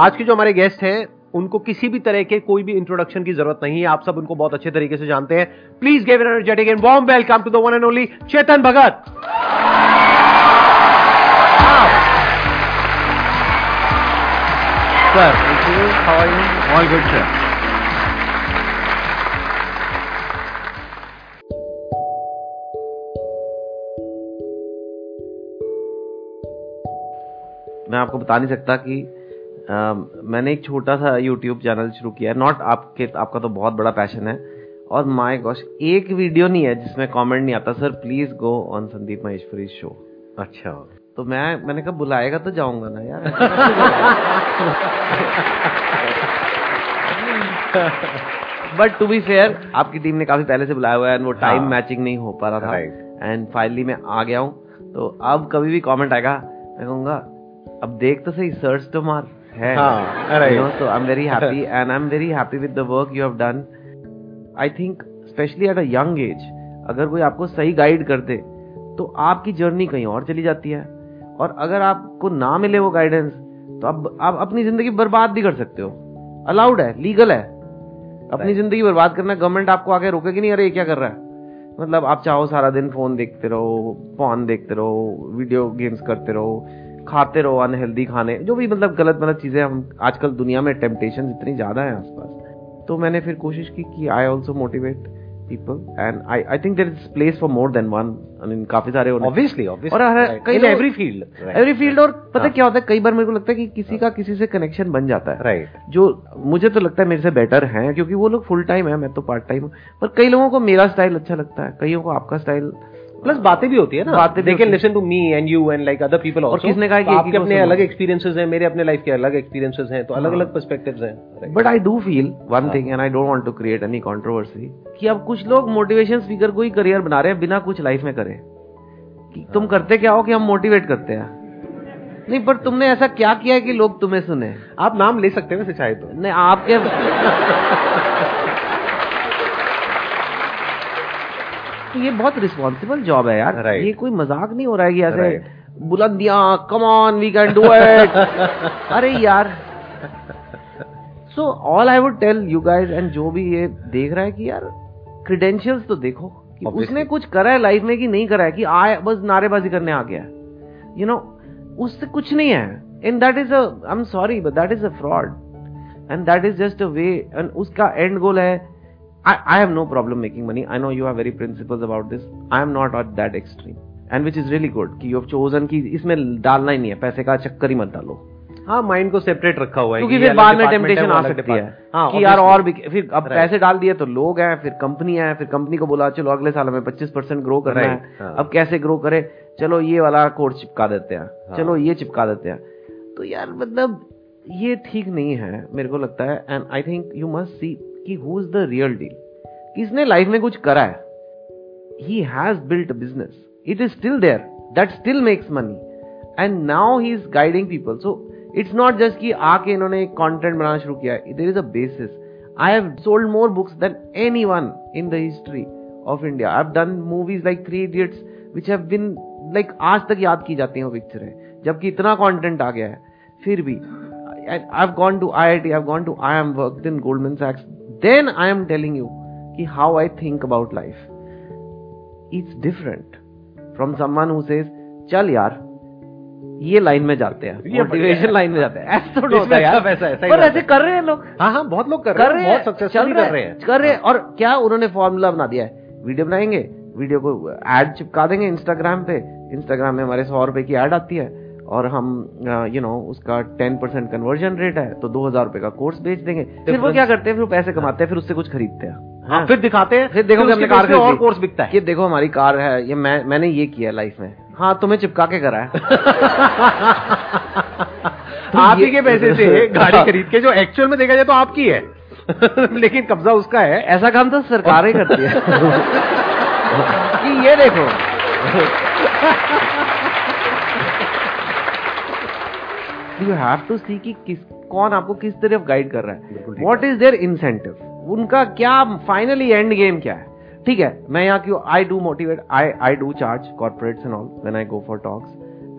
आज के जो हमारे गेस्ट हैं उनको किसी भी तरह के कोई भी इंट्रोडक्शन की ज़रूरत नहीं है। आप सब उनको बहुत अच्छे तरीके से जानते हैं। Please give energetic and warm welcome to the one and only Chetan Bhagat sir thank you. How are you? All मैं आपको बता नहीं सकता कि मैंने एक छोटा सा यूट्यूब चैनल शुरू किया है। नॉट आपके आपका तो बहुत बड़ा पैशन है। और माय गॉश एक वीडियो नहीं है जिसमें कमेंट नहीं आता। Sir please go on Sandeep Maheshwari show अच्छा। तो मैं मैंने कहा बुलाएगा तो जाऊँगा ना यार। बट टू बी फेयर आपकी टीम ने काफ़ी पहले से बुलाया हुआ है and वो टाइम हाँ। मैचिंग नहीं हो पा रहा था। एंड फाइनली मैं आ गया हूँ। तो अब कभी भी कमेंट आएगा मैं कहूँगा अब देख तो सही सर्च तो मार। है। हाँ, right. You know, so I'm very happy and I'm very happy with the work you have done. I think especially at a young age अगर कोई आपको सही गाइड कर दे तो आपकी जर्नी कहीं और चली जाती है। और अगर आपको ना मिले वो गाइडेंस तो आप आप अपनी ज़िंदगी बर्बाद भी कर सकते हो। अलाउड है लीगल है। अपनी ज़िंदगी बर्बाद करना गवर्नमेंट आपको आगे रोकेगी नहीं अरे ये क्या कर रहा है? मतलब आप चाहो सारा दिन फ़ोन देखते रहो फ़ोन देखते रहो वीडियो गेम्स करते रहो खाते रहो अनहेल्दी खाने जो भी मतलब गलत गलत चीज़ें हम आजकल दुनिया में टेम्पटेशन इतनी ज़्यादा है आसपास। तो मैंने फिर कोशिश की कि I also motivate people and I I think there is place for more than one mean काफ़ी सारे ऑब्वियसली और कई एवरी फ़ील्ड एवरी फ़ील्ड और पता हाँ। क्या होता है कई बार मेरे को लगता है कि किसी का किसी से कनेक्शन बन जाता है। Right right. जो मुझे तो लगता है मेरे से बेटर है क्योंकि वो लोग फुल टाइम है मैं तो पार्ट टाइम हूँ। पर कई लोगों को मेरा स्टाइल अच्छा लगता है कईयों को आपका स्टाइल प्लस बातें भी होती है ना। बातें they can listen to me and you and like other people और किसने कहा कि आपके अपने अलग एक्सपीरियंसेस हैं मेरे अपने लाइफ के अलग एक्सपीरियंसेस हैं तो अलग अलग हाँ। पर्सपेक्टिव्स हैं but I do feel one thing and I don't want to create any controversy कि अब कुछ लोग मोटिवेशन स्पीकर को ही करियर बना रहे हैं बिना कुछ लाइफ में करे। कि तुम करते क्या हो कि हम मोटिवेट करते हैं? नहीं पर तुमने ऐसा क्या किया है कि लोग तुम्हें सुने? आप नाम ले सकते हैं वैसे चाहे तो। नहीं आपके तो ये बहुत रिस्पॉन्सिबल जॉब है यार Right. ये कोई मज़ाक नहीं हो रहा है कि ऐसे Right. बुलंदियाँ come on we can do it अरे यार so all I would tell you guys and जो भी ये देख रहा है कि यार क्रीडेंशियल्स तो देखो कि Obviously. उसने कुछ करा है लाइफ में कि नहीं करा है कि आए बस नारेबाजी करने आ गया यू नो उससे कुछ नहीं है and that is I am sorry but that is a fraud and that is just a way and उसका एंड गोल है I have no problem making money I know you are very principles about this I am not at that extreme and which is really good कि you have chosen कि इसमें डालना ही नहीं है। पैसे का चक्कर ही मत डालो। हाँ माइंड को सेपरेट रखा हुआ है क्योंकि फिर बाद में टेम्पटेशन आ सकती है। हाँ, कि यार और भी फिर अब पैसे डाल दिए तो लोग हैं फिर कंपनी है फिर कंपनी को बोला चलो अगले साल हमें 25 परसेंट ग्रो करना है। हाँ। अब कैसे ग्रो करे? चलो ये वाला कोड चिपका देते हैं। हाँ। चलो ये चिपका देते हैं। तो यार मतलब ये ठीक नहीं है मेरे को लगता है। And I think you must see कि who is the real deal किसने लाइफ में कुछ करा है? He has built business it is still there that still makes money and now he is guiding people so it's not just कि आके इन्होंने content बनाना शुरू किया there is a basis I have sold more books than anyone in the history of India I have done movies like three idiots which have been like आज तक याद की जाती हैं वो पिक्चरें जबकि इतना कॉन्टेंट आ गया है, फिर भी. I have gone to I I T have gone to I am work in Goldman सैक्स Then I am telling you कि how I think about life it's different from someone who says चल यार ये line में जाते हैं. Motivation line में जाते हैं। ऐसा थोड़ा होता है यार। ऐसा है, पर ऐसे कर रहे हैं लोग। हाँ हाँ बहुत लोग कर कर रहे हैं हैं बहुत सक्सेसफुली कर रहे हैं हैं। कर रहे हैं। और क्या उन्होंने फॉर्मूला बना दिया है? वीडियो बनाएँगे वीडियो को एड चिपका देंगे इंस्टाग्राम पे। इंस्टाग्राम में हमारे सौ रुपए की एड आती है। और हम यू नो उसका टेन परसेंट कन्वर्जन रेट है तो दो हज़ार रुपए का कोर्स बेच देंगे। फिर वो क्या करते हैं? फिर वो पैसे कमाते हैं फिर उससे कुछ खरीदते हैं। हाँ, फिर दिखाते हैं फिर देखो हमने कार और कोर्स बिकता है। कि देखो हमारी कार है ये मैं मैंने ये किया लाइफ में। हाँ तुम्हें चिपका के करा है। आप ही के पैसे से गाड़ी खरीद के जो एक्चुअल में देखा जाए तो आपकी है। लेकिन कब्जा उसका है। ऐसा काम तो सरकार ही करती है। कि ये देखो। यू हैव टू सी कि किस कौन आपको किस तरफ़ गाइड कर रहा है। व्हाट इज़ देयर इंसेंटिव उनका क्या फाइनली एंड गेम क्या है? ठीक है मैं यहाँ क्यों I do motivate I I do charge corporates and all when I go for talks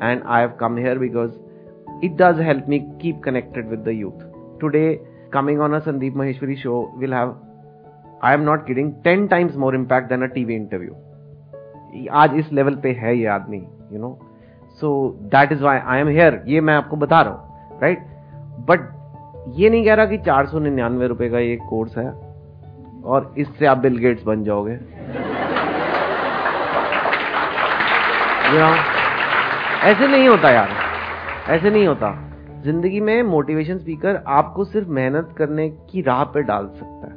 and I have come here because it does help me keep connected with the youth. Today, coming on a Sandeep Maheshwari show will have, I am not kidding, 10 times more impact than a TV interview. आज इस level पे है ये आदमी you know so that is why I am here ये मैं आपको बता रहा हूँ राइट बट ये नहीं कह रहा कि चार सौ निन्यानवे रुपए का ये कोर्स है, और इससे आप बिल गेट्स बन जाओगे। ऐसे नहीं होता यार। ऐसे नहीं होता। ज़िंदगी में मोटिवेशन स्पीकर आपको सिर्फ़ मेहनत करने की राह पे डाल सकता है,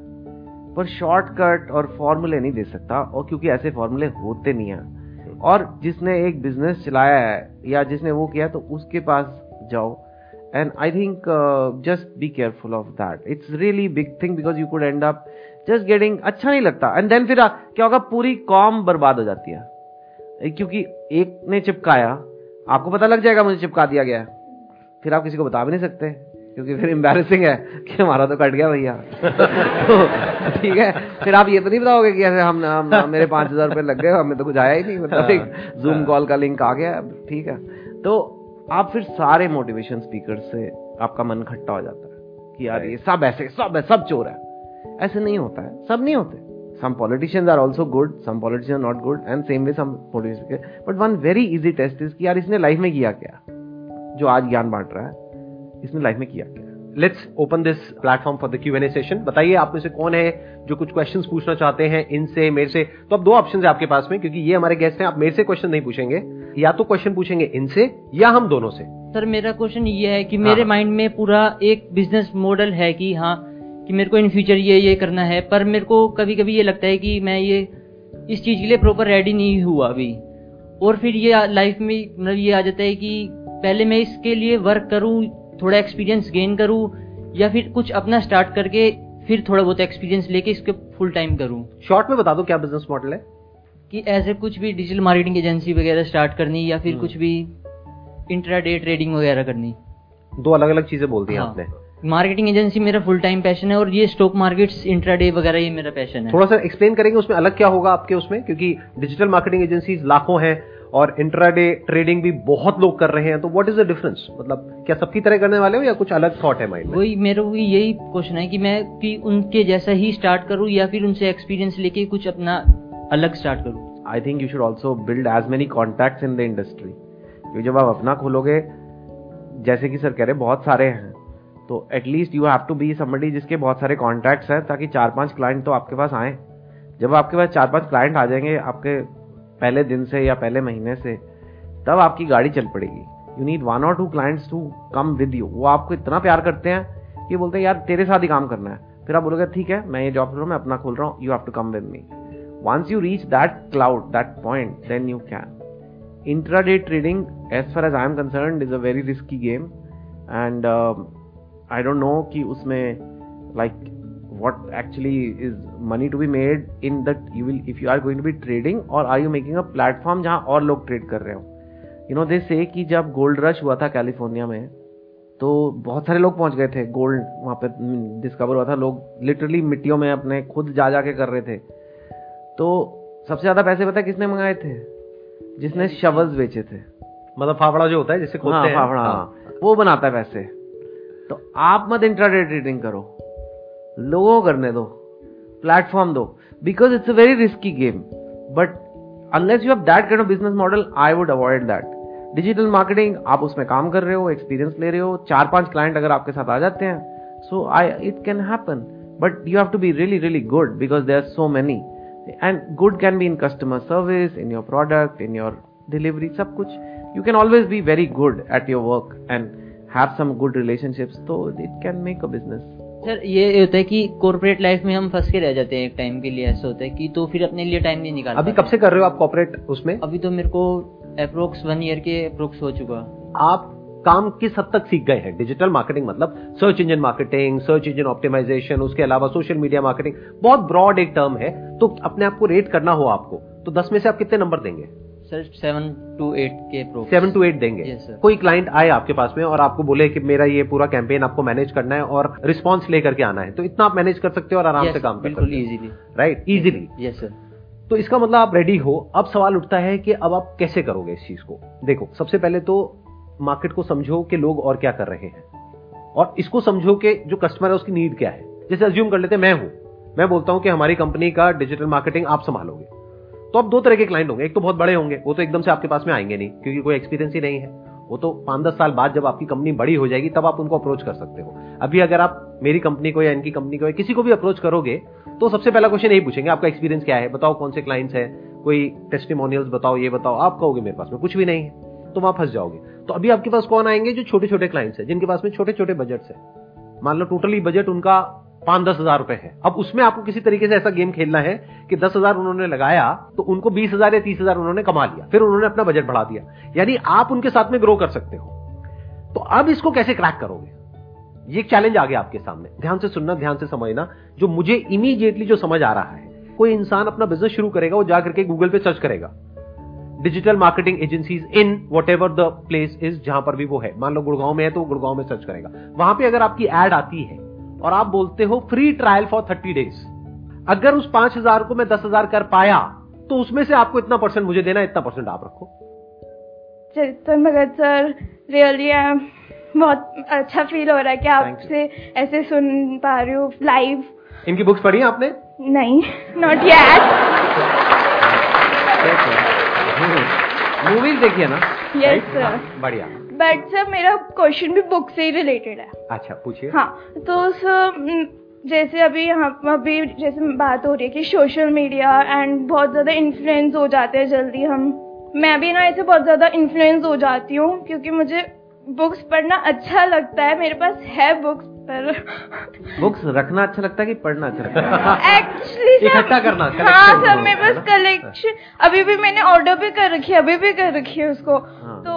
पर शॉर्टकट और फॉर्मूले नहीं दे सकता, और क्योंकि ऐसे फॉर्मूले होते नहीं हैं। और जिसने एक बिज़नेस चलाया है, या जिसने वो किया तो उसके पास जाओ। And I think just be careful of that it's really big thing because you could end up just getting अच्छा नहीं लगता। एंड देन फिर क्या होगा? पूरी कॉम बर्बाद हो जाती है। क्योंकि एक ने चिपकाया, आपको पता लग जाएगा मुझे चिपका दिया गया फिर आप किसी को बता भी नहीं सकते, क्योंकि फिर एम्बेसिंग है कि हमारा तो कट गया भैया। तो ठीक है। फिर आप ये तो नहीं बताओगे कि ऐसे हम, हम मेरे पाँच हज़ार रुपए लग गए हमें तो कुछ आया ही नहीं मतलब एक जूम कॉल का लिंक आ गया ठीक है। तो आप फिर सारे मोटिवेशन स्पीकर से आपका मन खट्टा हो जाता है कि यार ये सब ऐसे सब है सब चोर है। ऐसे नहीं होता है सब नहीं होते। Some politicians are also good some politicians are not good and same way some politicians but one very easy test is कि यार इसने लाइफ में किया क्या? जो आज ज्ञान बांट रहा है इसने लाइफ में किया क्या? Let's open this platform for the Q N A session बताइए आप में से कौन है जो कुछ क्वेश्चन पूछना चाहते हैं इनसे मेरे से? तो अब दो ऑप्शन है आपके पास में क्योंकि ये हमारे गेस्ट हैं आप मेरे से क्वेश्चन नहीं पूछेंगे। या तो क्वेश्चन पूछेंगे इनसे या हम दोनों से। सर मेरा क्वेश्चन ये है कि मेरे माइंड हाँ। में पूरा एक बिज़नेस मॉडल है कि हाँ कि मेरे को इन फ्यूचर ये ये करना है। पर मेरे को कभी कभी ये लगता है कि मैं ये इस चीज़ के लिए प्रॉपर रेडी नहीं हुआ अभी। और फिर ये लाइफ में मतलब ये आ जाता है कि पहले मैं इसके लिए वर्क करूँ थोड़ा एक्सपीरियंस गेन करूँ या फिर कुछ अपना स्टार्ट करके फिर थोड़ा बहुत एक्सपीरियंस लेके इसके फुल टाइम करूँ। शॉर्ट में बता दो क्या बिज़नेस मॉडल है? कि ऐसे कुछ भी डिजिटल मार्केटिंग एजेंसी वगैरह स्टार्ट करनी या फिर हम्म। कुछ भी इंट्राडे ट्रेडिंग वगैरह करनी। दो अलग अलग चीज़ें बोलती हैं हाँ। आपने। मार्केटिंग एजेंसी मेरा फुल टाइम पैशन है और ये स्टॉक मार्केट्स इंट्राडे वगैरह ये मेरा पैशन है। थोड़ा सा एक्सप्लेन करेंगे उसमें अलग क्या होगा आपके उसमें? क्योंकि डिजिटल मार्केटिंग एजेंसी लाखों हैं और इंट्राडे ट्रेडिंग भी बहुत लोग कर रहे हैं तो व्हाट इज़ द डिफरेंस मतलब क्या सबकी तरह करने वाले हो या कुछ अलग थॉट है माइंड वही मेरे को यही क्वेश्चन है कि मैं कि उनके जैसा ही स्टार्ट करूँ या फिर उनसे एक्सपीरियंस लेके कुछ अपना अलग स्टार्ट करूँ। I think you should also build as many contact in the industry क्योंकि जब आप अपना खोलोगे जैसे कि सर कह रहे बहुत सारे हैं तो at least you have to be somebody जिसके बहुत सारे कॉन्टैक्ट्स हैं ताकि चार पाँच क्लाइंट तो आपके पास आए। जब आपके पास चार पाँच क्लाइंट आ जाएँगे आपके पहले दिन से या पहले महीने से, तब आपकी गाड़ी चल पड़ेगी। यू नीड वन और two clients to come with you वो आपको इतना प्यार करते हैं कि बोलते हैं, यार, तेरे साथ ही काम करना है। फिर आप बोलोगे, ठीक है, मैं ये जॉब कर रहा हूँ, मैं अपना खोल रहा हूँ you have to come with me once you reach that cloud that point then you can intraday trading as far as I am concern is a very risky game and I don't know कि उसमें like what actually is money to be made in that you will if you are going to be trading और are you making a platform जहाँ और लोग trade कर रहे हो। You know दे से कि जब गोल्ड रश हुआ था कैलिफ़ोर्निया में तो बहुत सारे लोग पहुँच गए थे गोल्ड वहाँ पे डिस्कवर हुआ था। लोग लिटरली मिट्टियों में अपने खुद जा जाके कर रहे थे। तो सबसे ज़्यादा पैसे पता किसने मंगाए थे? जिसने शवल्स बेचे थे। मतलब फाफड़ा जो होता है जिससे हाँ, हैं। फाफड़ा हाँ। वो बनाता है पैसे। तो आप मत इंट्राडे ट्रेडिंग करो। लोगों करने दो प्लेटफॉर्म दो because it's a very risky game but unless you have that kind of business model I would avoid that digital marketing आप उसमें काम कर रहे हो एक्सपीरियंस ले रहे हो चार पाँच क्लाइंट अगर आपके साथ आ जाते हैं so I it can happen but you have to be really really good because there are so many and good can be in customer service in your product in your delivery सब कुछ. You can always be very good at your work and have some good relationships so it can make a business. Sir ये होता है कि corporate life में हम फंस के रह जाते हैं एक टाइम के लिए ऐसा होता है कि तो फिर अपने लिए टाइम नहीं निकाल अभी कब से कर रहे हो आप कॉर्पोरेट उसमें? अभी तो मेरे को अप्रोक्स वन ईयर के अप्रोक्स हो चुका। आप काम किस हद तक सीख गए हैं? डिजिटल मार्केटिंग मतलब search engine marketing search engine optimization उसके अलावा सोशल मीडिया मार्केटिंग बहुत ब्रॉड एक टर्म है तो अपने आप को रेट करना हो आपको तो दस में से आप कितने नंबर देंगे? सर सेवन टू एट के सेवन टू एट देंगे। Yes, कोई क्लाइंट आए आपके पास में और आपको बोले कि मेरा ये पूरा कैंपेन आपको मैनेज करना है और रिस्पॉन्स लेकर के आना है तो इतना आप मैनेज कर सकते हो और आराम yes, से काम कर सकते easily right easily yes sir तो इसका मतलब आप रेडी हो। अब सवाल उठता है कि अब आप कैसे करोगे इस चीज़ को? देखो सबसे पहले तो मार्केट को समझो कि लोग और क्या कर रहे हैं और इसको समझो कि जो कस्टमर है उसकी नीड क्या है। जैसे अज्यूम कर लेते हैं मैं हूँ। मैं बोलता हूँ कि हमारी कंपनी का डिजिटल मार्केटिंग आप संभालोगे। तो अब दो तरह के क्लाइंट होंगे, एक तो बहुत बड़े होंगे, वो तो एकदम से आपके पास में आएँगे नहीं, क्योंकि कोई एक्सपीरियंस ही नहीं है। वो तो पाँच दस साल बाद जब आपकी कंपनी बड़ी हो जाएगी, तब आप उनको अप्रोच कर सकते हो। अभी अगर आप मेरी कंपनी को या इनकी कंपनी को या किसी को भी अप्रोच करोगे तो सबसे पहला क्वेश्चन यही पूछेंगे, आपका एक्सपीरियंस क्या है? बताओ कौन से क्लाइंट्स है? कोई टेस्टिमोनियल्स बताओ, ये बताओ, आप कहोगे मेरे पास में, कुछ भी नहीं है तो वहाँ फंस जाओगे। तो अभी आपके पास कौन आएँगे? जो छोटे छोटे क्लाइंट्स है, जिनके पास में छोटे छोटे बजट है। मान लो टोटली बजट उनका पाँच दस हज़ार रुपए है। अब उसमें आपको किसी तरीके से ऐसा गेम खेलना है कि दस हज़ार उन्होंने लगाया तो उनको बीस हज़ार या तीस हज़ार उन्होंने कमा लिया। फिर उन्होंने अपना बजट बढ़ा दिया। यानी आप उनके साथ में ग्रो कर सकते हो। तो अब इसको कैसे क्रैक करोगे? ये चैलेंज आ गया आपके सामने। ध्यान से सुनना, ध्यान से समझना। जो मुझे इमीडिएटली जो समझ आ रहा है, कोई इंसान अपना बिज़नेस शुरू करेगा, वो जाकर के गूगल पे सर्च करेगा। Digital marketing agencies in whatever the place is जहाँ पर भी वो है। मान लो गुड़गांव में है तो गुड़गांव में सर्च करेगा। वहाँ पे अगर आपकी एड आती है और आप बोलते हो free trial for thirty days अगर उस पाँच हज़ार को मैं दस हज़ार कर पाया तो उसमें से आपको इतना परसेंट मुझे देना इतना परसेंट आप रखो। चेतन भगत सर रियली बहुत अच्छा फील हो रहा है कि आपसे ऐसे सुन पा रही हूँ लाइव इनकी बुक्स पढ़ी है आपने? नहीं नॉट येट मूवीज़ देखिए ना? यस सर बढ़िया। बट सर मेरा क्वेश्चन भी बुक से ही रिलेटेड है। अच्छा पूछिए। हाँ तो सर जैसे अभी हम अभी जैसे बात हो रही है कि सोशल मीडिया एंड बहुत ज़्यादा इन्फ्लुएंस हो जाते हैं जल्दी हम। मैं भी ना ऐसे बहुत ज़्यादा इन्फ्लुएंस हो जाती हूँ क्योंकि मुझे बुक्स पढ़ना अच्छा लगता है। मेरे पास है बुक्स पर बुक्स रखना अच्छा लगता है कि पढ़ना अच्छा लगता है? एक्चुअली इकट्ठा करना हाँ सर मेरे पास कलेक्शन अभी भी मैंने ऑर्डर भी कर रखी है अभी भी कर रखी है उसको। हाँ। तो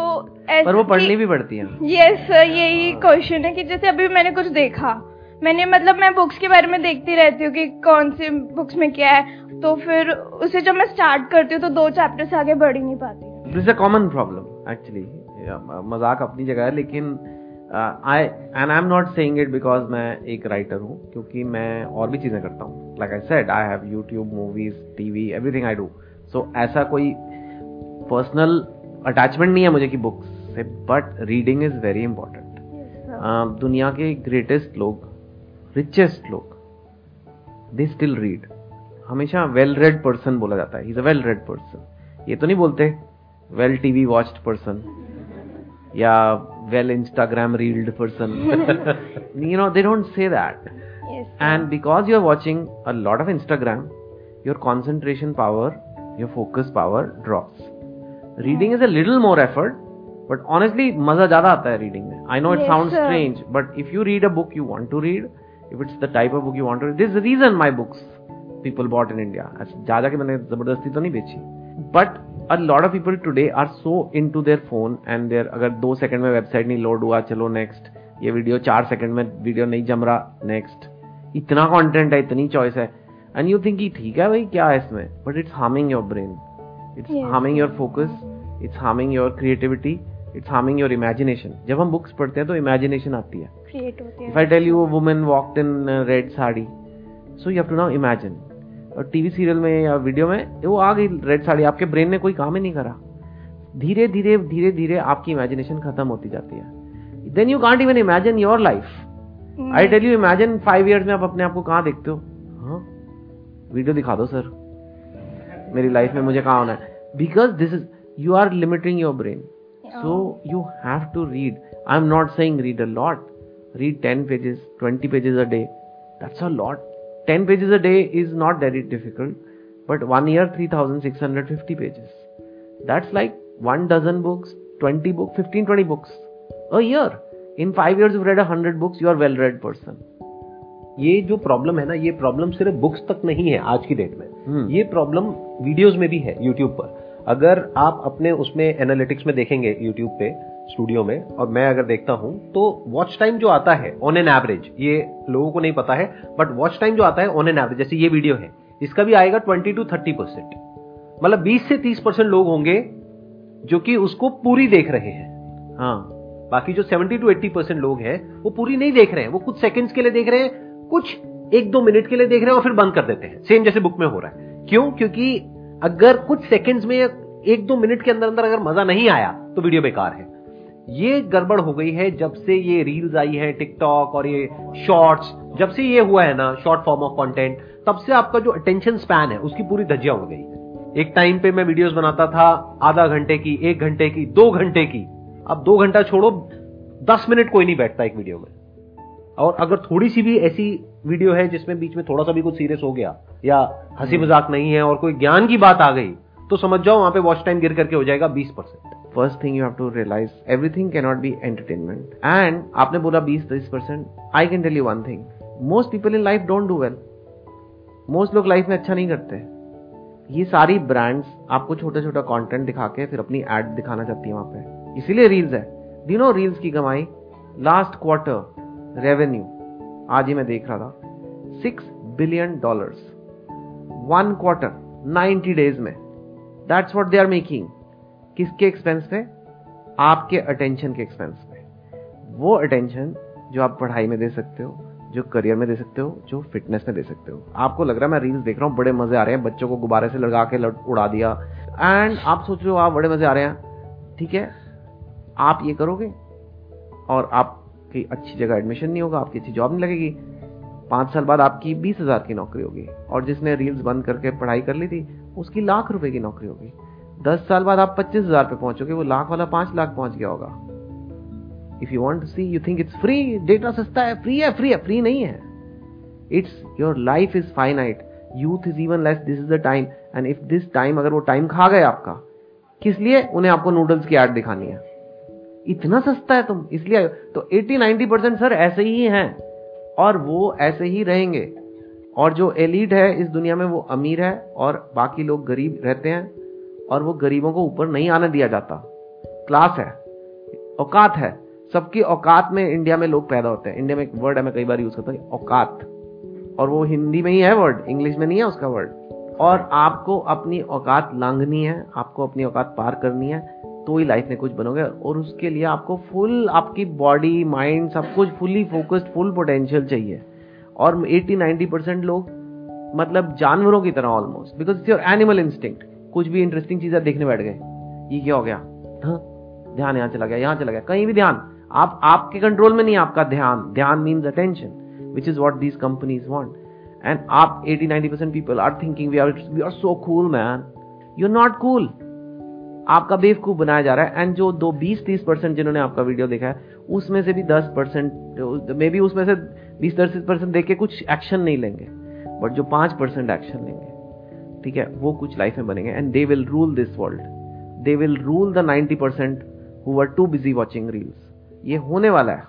पर वो पढ़नी भी पड़ती है। यस सर यही क्वेश्चन है कि जैसे अभी मैंने कुछ देखा। मैंने मतलब मैं बुक्स के बारे में देखती रहती हूँ कि कौन सी बुक्स में क्या है। तो फिर उसे जब मैं स्टार्ट करती हूँ तो दो चैप्टर से आगे बढ़ ही नहीं पाती। This a common problem actually मज़ाक अपनी जगह है लेकिन I and I am not saying it because मैं एक राइटर हूँ क्योंकि मैं और भी चीज़ें करता हूँ। Like I said I have YouTube movies TV everything I do so ऐसा कोई पर्सनल अटैचमेंट नहीं है मुझे कि बुक्स से but reading is very important दुनिया के ग्रेटेस्ट लोग रिचेस्ट लोग दे स्टिल रीड हमेशा वेल रेड पर्सन बोला जाता है। Is a well read person ये तो नहीं बोलते वेल टीवी वॉच्ड पर्सन या Well Instagram reeled person you know they don't say that and because you're watching a lot of instagram your concentration power your focus power drops reading is a little more effort but honestly maza zyada aata hai reading mein i know it Yes, sounds sir. strange but if you read a book you want to read if it's the type of book you want to read this is the reason my books people bought in india जा जाके मैंने जबरदस्ती तो नहीं बेची but a lot of people today are so into their phone and there अगर दो second में वेबसाइट नहीं लोड हुआ चलो नेक्स्ट ये वीडियो चार सेकंड में वीडियो नहीं जम रहा नेक्स्ट इतना कंटेंट है इतनी चॉइस है. एंड यू थिंक ठीक है भाई क्या है इसमें? But it's harming your brain it's harming your focus it's harming your creativity it's harming your imagination जब हम बुक्स पढ़ते हैं तो इमेजिनेशन आती है. If I tell you women walked in red sari so you have to now imagine TV serial में या video में वो आ गई रेड साड़ी। आपके ब्रेन ने कोई काम ही नहीं करा। धीरे धीरे धीरे धीरे आपकी इमेजिनेशन खत्म होती जाती है। Then you can't even imagine your life I tell you imagine five years में आप अपने आप को कहाँ देखते हो? हाँ? वीडियो दिखा दो सर मेरी लाइफ में मुझे कहाँ होना है? Because this is you are limiting your brain so you have to read I am not saying read a lot read 10 pages 20 pages a day. That's a lot. Ten pages a day is not very difficult but one year three thousand six hundred fifty pages that's like one dozen books twenty book fifteen twenty books a year in five years read a hundred books you are well read person ये जो problem है ना ये problem सिर्फ़ books तक नहीं है आज की डेट में। hmm. ये प्रॉब्लम वीडियोज़ में भी है यूट्यूब पर। अगर आप अपने उसमें एनालिटिक्स में देखेंगे यूट्यूब पे स्टूडियो में, और मैं अगर देखता हूँ तो वॉच टाइम जो आता है ऑन एन एवरेज ये लोगों को नहीं पता है बट वॉच टाइम जो आता है ऑन एन एवरेज जैसे ये वीडियो है, इसका भी आएगा ट्वेंटी टू थर्टी परसेंट मतलब बीस से तीस परसेंट लोग होंगे, जो कि उसको पूरी देख रहे हैं। हाँ बाकी जो 70 टू 80 परसेंट लोग हैं, वो पूरी नहीं देख रहे हैं, वो कुछ सेकंड्स के लिए देख रहे हैं, कुछ एक दो मिनट के लिए देख रहे हैं, और फिर बंद कर देते हैं। सेम जैसे बुक में हो रहा है। क्यों? क्योंकि अगर कुछ सेकंड्स में एक दो मिनट के अंदर अंदर अगर मज़ा नहीं आया तो वीडियो बेकार है। ये गड़बड़ हो गई है जब से ये रील्स आई है टिकटॉक और ये शॉर्ट्स जब से ये हुआ है ना शॉर्ट फॉर्म ऑफ़ कंटेंट तब से आपका जो अटेंशन स्पैन है उसकी पूरी धज्जिया उड़ गई। एक टाइम पे मैं वीडियोस बनाता था आधा घंटे की एक घंटे की दो घंटे की। अब दो घंटा छोड़ो दस मिनट कोई नहीं बैठता एक वीडियो में। और अगर थोड़ी सी भी ऐसी वीडियो है जिसमें बीच में थोड़ा सा भी कुछ सीरियस हो गया या हँसी मज़ाक नहीं है और कोई ज्ञान की बात आ गई तो समझ जाओ वहाँ पे वॉच टाइम गिर करके हो जाएगा बीस percent. First thing you have to realise everything can not be entertainment and आपने बोला बीस तीस percent I can tell you one thing most people in life don't do well most लोग लाइफ में अच्छा नहीं करते. ये सारी ब्रांड्स आपको छोटा छोटा कंटेंट दिखा के फिर अपनी एड दिखाना चाहती है वहाँ पे. इसीलिए रील्स है. दिनों रील्स की कमाई? लास्ट क्वार्टर रेवेन्यू आज ही मैं देख रहा था. Six billion dollars one quarter ninety days में. That's what they are making किसके एक्सपेंस पे आपके अटेंशन के एक्सपेंस पे वो अटेंशन जो आप पढ़ाई में दे सकते हो, जो करियर में दे सकते हो, जो फिटनेस में दे सकते हो। आपको लग रहा है मैं रील्स देख रहा हूँ, बड़े मज़े आ रहे हैं, बच्चों को गुब्बारे से लगा के उड़ा दिया। एंड आप सोच रहे हो, आप बड़े मज़े आ रहे हैं। ठीक है? आप ये करोगे और आपकी अच्छी जगह एडमिशन नहीं होगा, आपकी अच्छी जॉब नहीं लगेगी। पाँच साल बाद आपकी बीस हज़ार की नौकरी होगी। और जिसने रील्स बंद करके पढ़ाई कर ली थी, उसकी लाख रुपए की नौकरी होगी। दस साल बाद आप पच्चीस हज़ार पे पहुंचोगे, वो लाख वाला पाँच लाख पहुँच गया होगा। If you want see you think it's free data सस्ता है फ्री है फ्री है फ्री नहीं है। It's your life is finite youth is even less this is the time and if this time अगर वो टाइम खा गए आपका, किस लिए? उन्हें आपको नूडल्स की एड दिखानी है। इतना सस्ता है तुम, इसलिए तो 80 90 परसेंट सर ऐसे ही हैं। और वो ऐसे ही रहेंगे। और जो एलिट है इस दुनिया में वो अमीर है, और बाकी लोग गरीब रहते हैं। और वो गरीबों को ऊपर नहीं आने दिया जाता। क्लास है। औकात है। सबकी औकात में इंडिया में लोग पैदा होते हैं। इंडिया में एक वर्ड है, मैं कई बार यूज़ करता हूँ, औकात। और वो हिंदी में ही है वर्ड इंग्लिश में नहीं है उसका वर्ड और आपको अपनी औकात लांगनी है, आपको अपनी औकात पार करनी है तो ही लाइफ में कुछ बनोगे। और उसके लिए आपको फुल आपकी बॉडी माइंड सब कुछ फुली फोकस्ड फुल पोटेंशियल चाहिए। और 80 90 परसेंट लोग मतलब जानवरों की तरह almost because it's your animal instinct कुछ भी इंटरेस्टिंग चीज़ें देखने बैठ गए। ये क्या हो गया? हाँ ध्यान यहाँ चला गया, यहाँ चला गया। कहीं भी ध्यान। आप, आपके कंट्रोल में नहीं आपका ध्यान। ध्यान means attention which is what these companies want and आप 80 90 percent people are thinking we are we are so cool man you not cool आपका बेवकूफ़ बनाया जा रहा है। एंड जो दो बीस, तीस परसेंट जिन्होंने आपका वीडियो देखा है, उसमें से भी दस परसेंट मे बी उसमें से बीस दस परसेंट देख के कुछ एक्शन नहीं लेंगे। बट जो पाँच परसेंट एक्शन लेंगे ठीक है, वो कुछ लाइफ में बनेंगे। And they will rule this world they will rule the ninety percent who are too busy watching reels ये होने वाला है।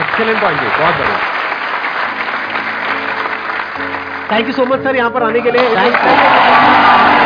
एक्सेलेंट पॉइंट है बहुत बढ़िया। Thank you so much sir यहाँ पर आने के लिए।